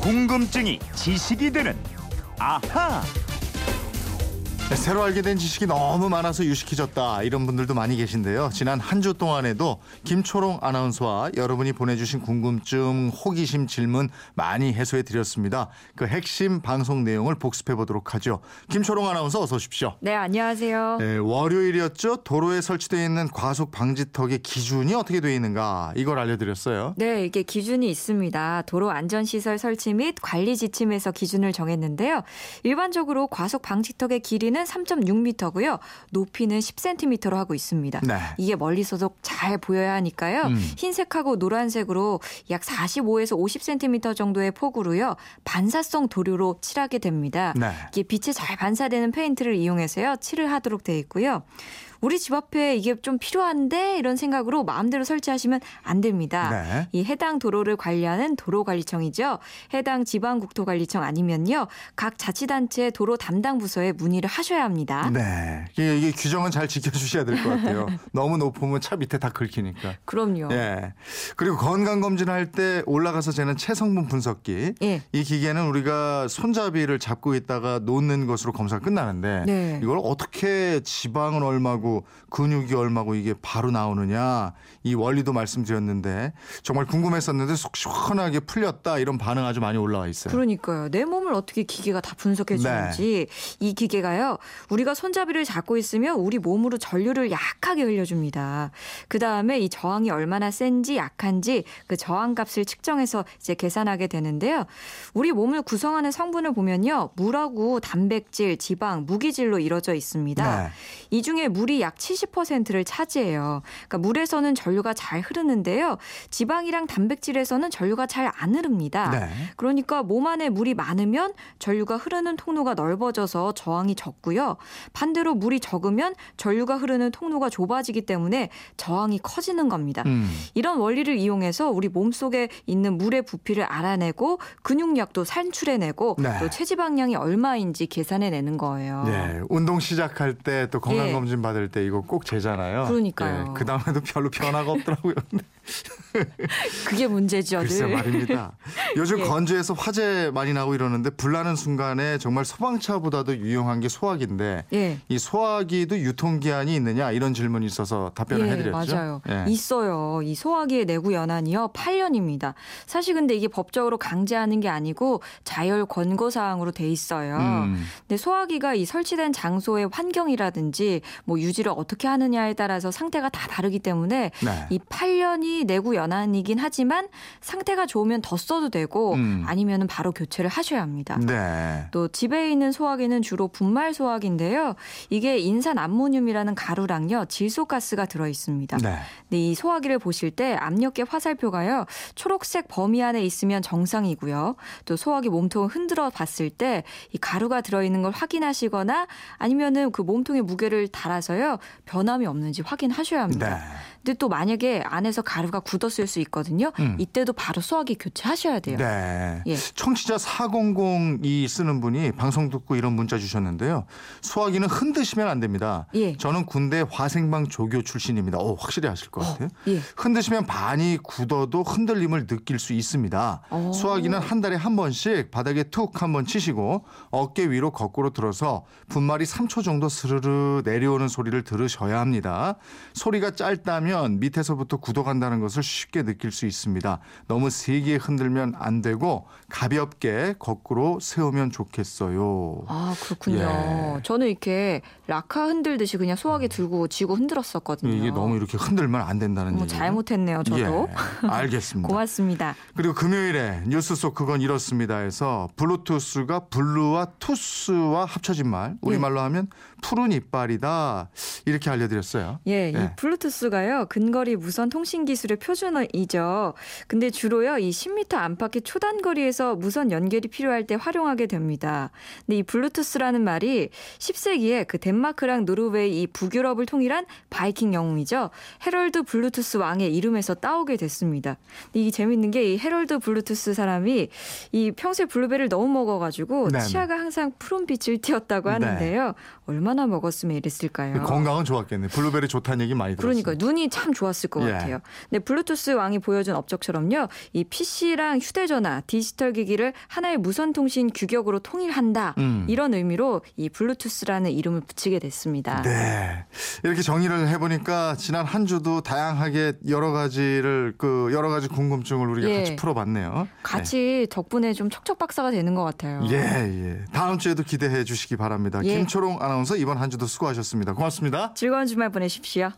궁금증이 지식이 되는 아하. 네, 새로 알게 된 지식이 너무 많아서 유식해졌다 이런 분들도 많이 계신데요. 지난 한 주 동안에도 김초롱 아나운서와 여러분이 보내주신 궁금증, 호기심 질문 많이 해소해 드렸습니다. 그 핵심 방송 내용을 복습해 보도록 하죠. 김초롱 아나운서 어서 오십시오. 네, 안녕하세요. 네, 월요일이었죠. 도로에 설치되어 있는 과속 방지턱의 기준이 어떻게 되어 있는가 이걸 알려드렸어요. 네, 이게 기준이 있습니다. 도로 안전시설 설치 및 관리 지침에서 기준을 정했는데요. 일반적으로 과속 방지턱의 길이는 3.6m고요. 높이는 10cm로 하고 있습니다. 네. 이게 멀리서도 잘 보여야 하니까요. 음. 흰색하고 노란색으로 약 45에서 50cm 정도의 폭으로요. 반사성 도료로 칠하게 됩니다. 네. 이게 빛에 잘 반사되는 페인트를 이용해서요. 칠을 하도록 되어 있고요. 우리 집 앞에 이게 좀 필요한데 이런 생각으로 마음대로 설치하시면 안 됩니다. 네. 이 해당 도로를 관리하는 도로관리청이죠. 해당 지방국토관리청 아니면요. 각 자치단체 도로 담당 부서에 문의를 하셔야 합니다. 네. 이게, 이게 규정은 잘 지켜주셔야 될 것 같아요. 너무 높으면 차 밑에 다 긁히니까. 그럼요. 예. 그리고 건강 검진할 때 올라가서 재는 체성분 분석기. 예. 이 기계는 우리가 손잡이를 잡고 있다가 놓는 것으로 검사가 끝나는데 네. 이걸 어떻게 지방은 얼마고 근육이 얼마고 이게 바로 나오느냐 이 원리도 말씀드렸는데 정말 궁금했었는데 속 시원하게 풀렸다 이런 반응 아주 많이 올라와 있어요. 그러니까요. 내 몸을 어떻게 기계가 다 분석해 주는지 이 기계가요. 우리가 손잡이를 잡고 있으면 우리 몸으로 전류를 약하게 흘려줍니다. 그 다음에 이 저항이 얼마나 센지 약한지 그 저항 값을 측정해서 이제 계산하게 되는데요. 우리 몸을 구성하는 성분을 보면요. 물하고 단백질, 지방, 무기질로 이루어져 있습니다. 네. 이 중에 물이 약 70%를 차지해요. 그러니까 물에서는 전류가 잘 흐르는데요. 지방이랑 단백질에서는 전류가 잘 안 흐릅니다. 네. 그러니까 몸 안에 물이 많으면 전류가 흐르는 통로가 넓어져서 저항이 적고요. 반대로 물이 적으면 전류가 흐르는 통로가 좁아지기 때문에 저항이 커지는 겁니다. 음. 이런 원리를 이용해서 우리 몸속에 있는 물의 부피를 알아내고 근육량도 산출해내고 네. 또 체지방량이 얼마인지 계산해내는 거예요. 네, 운동 시작할 때 또 건강 예. 검진 받을 때 이거 꼭 재잖아요. 그러니까요. 예, 그 다음에도 별로 변화가 없더라고요. 그게 문제죠. 글쎄 늘. 말입니다. 요즘 예. 건조해서 화재 많이 나고 이러는데 불나는 순간에 정말 소방차보다도 유용한 게 소화기인데 예. 이 소화기도 유통기한이 있느냐 이런 질문이 있어서 답변을 예, 해드렸죠. 맞아요. 예. 있어요. 이 소화기의 내구 연한이요. 8년입니다. 사실 근데 이게 법적으로 강제하는 게 아니고 자율 권고 사항으로 돼 있어요. 음. 근데 소화기가 이 설치된 장소의 환경이라든지 뭐 유지를 어떻게 하느냐에 따라서 상태가 다 다르기 때문에 네. 이 8년이 내구 연한이긴 하지만 상태가 좋으면 더 써도 되고 음. 아니면은 바로 교체를 하셔야 합니다. 네. 또 집에 있는 소화기는 주로 분말 소화기인데요. 이게 인산 암모늄이라는 가루랑요 질소가스가 들어 있습니다. 네. 근데 이 소화기를 보실 때 압력계 화살표가요 초록색 범위 안에 있으면 정상이고요. 또 소화기 몸통을 흔들어 봤을 때 이 가루가 들어 있는 걸 확인하시거나 아니면은 그 몸통의 무게를 달아서요 변함이 없는지 확인하셔야 합니다. 네. 근데 또 만약에 안에서 가루 가 굳었을 수 있거든요. 음. 이때도 바로 소화기 교체하셔야 돼요. 네. 예. 청취자 400이 쓰는 분이 방송 듣고 이런 문자 주셨는데요. 소화기는 흔드시면 안 됩니다. 예. 저는 군대 화생방 조교 출신입니다. 오, 확실히 아실 것 같아요. 예. 흔드시면 반이 굳어도 흔들림을 느낄 수 있습니다. 오. 소화기는 한 달에 한 번씩 바닥에 툭 한 번 치시고 어깨 위로 거꾸로 들어서 분말이 3초 정도 스르르 내려오는 소리를 들으셔야 합니다. 소리가 짧다면 밑에서부터 굳어간다는 것을 쉽게 느낄 수 있습니다. 너무 세게 흔들면 안 되고 가볍게 거꾸로 세우면 좋겠어요. 아, 그렇군요. 예. 저는 이렇게 라카 흔들듯이 그냥 소화기 들고 쥐고 흔들었었거든요. 이게 너무 이렇게 흔들면 안 된다는 뭐 얘기예요. 잘못했네요, 저도. 예, 알겠습니다. 고맙습니다. 그리고 금요일에 뉴스 속 그건 이렇습니다 해서 블루투스가 블루와 투스와 합쳐진 말 우리말로 하면 푸른 이빨이다 이렇게 알려드렸어요. 예, 예. 이 블루투스가요 근거리 무선 통신 기술 의 표준어이죠. 근데 주로요 이 10m 안팎의 초단거리에서 무선 연결이 필요할 때 활용하게 됩니다. 근데 이 블루투스라는 말이 10세기에 그 덴마크랑 노르웨이 이 북유럽을 통일한 바이킹 영웅이죠. 헤럴드 블루투스 왕의 이름에서 따오게 됐습니다. 근데 이게 재밌는 게 이 헤럴드 블루투스 사람이 이 평소에 블루베리를 너무 먹어가지고 네네. 치아가 항상 푸른 빛을 띄었다고 네. 하는데요. 얼마나 먹었으면 이랬을까요? 건강은 좋았겠네. 블루베리 좋다는 얘기 많이 들었어요. 그러니까 눈이 참 좋았을 것 예. 같아요. 네, 블루투스 왕이 보여준 업적처럼요. 이 PC랑 휴대전화, 디지털 기기를 하나의 무선 통신 규격으로 통일한다. 음. 이런 의미로 이 블루투스라는 이름을 붙이게 됐습니다. 네. 이렇게 정의를 해 보니까 지난 한 주도 다양하게 여러 가지를 그 여러 가지 궁금증을 우리가 예. 같이 풀어 봤네요. 같이 덕분에 좀 척척 박사가 되는 것 같아요. 예, 예. 다음 주에도 기대해 주시기 바랍니다. 예. 김초롱 아나운서 이번 한 주도 수고하셨습니다. 고맙습니다. 즐거운 주말 보내십시오.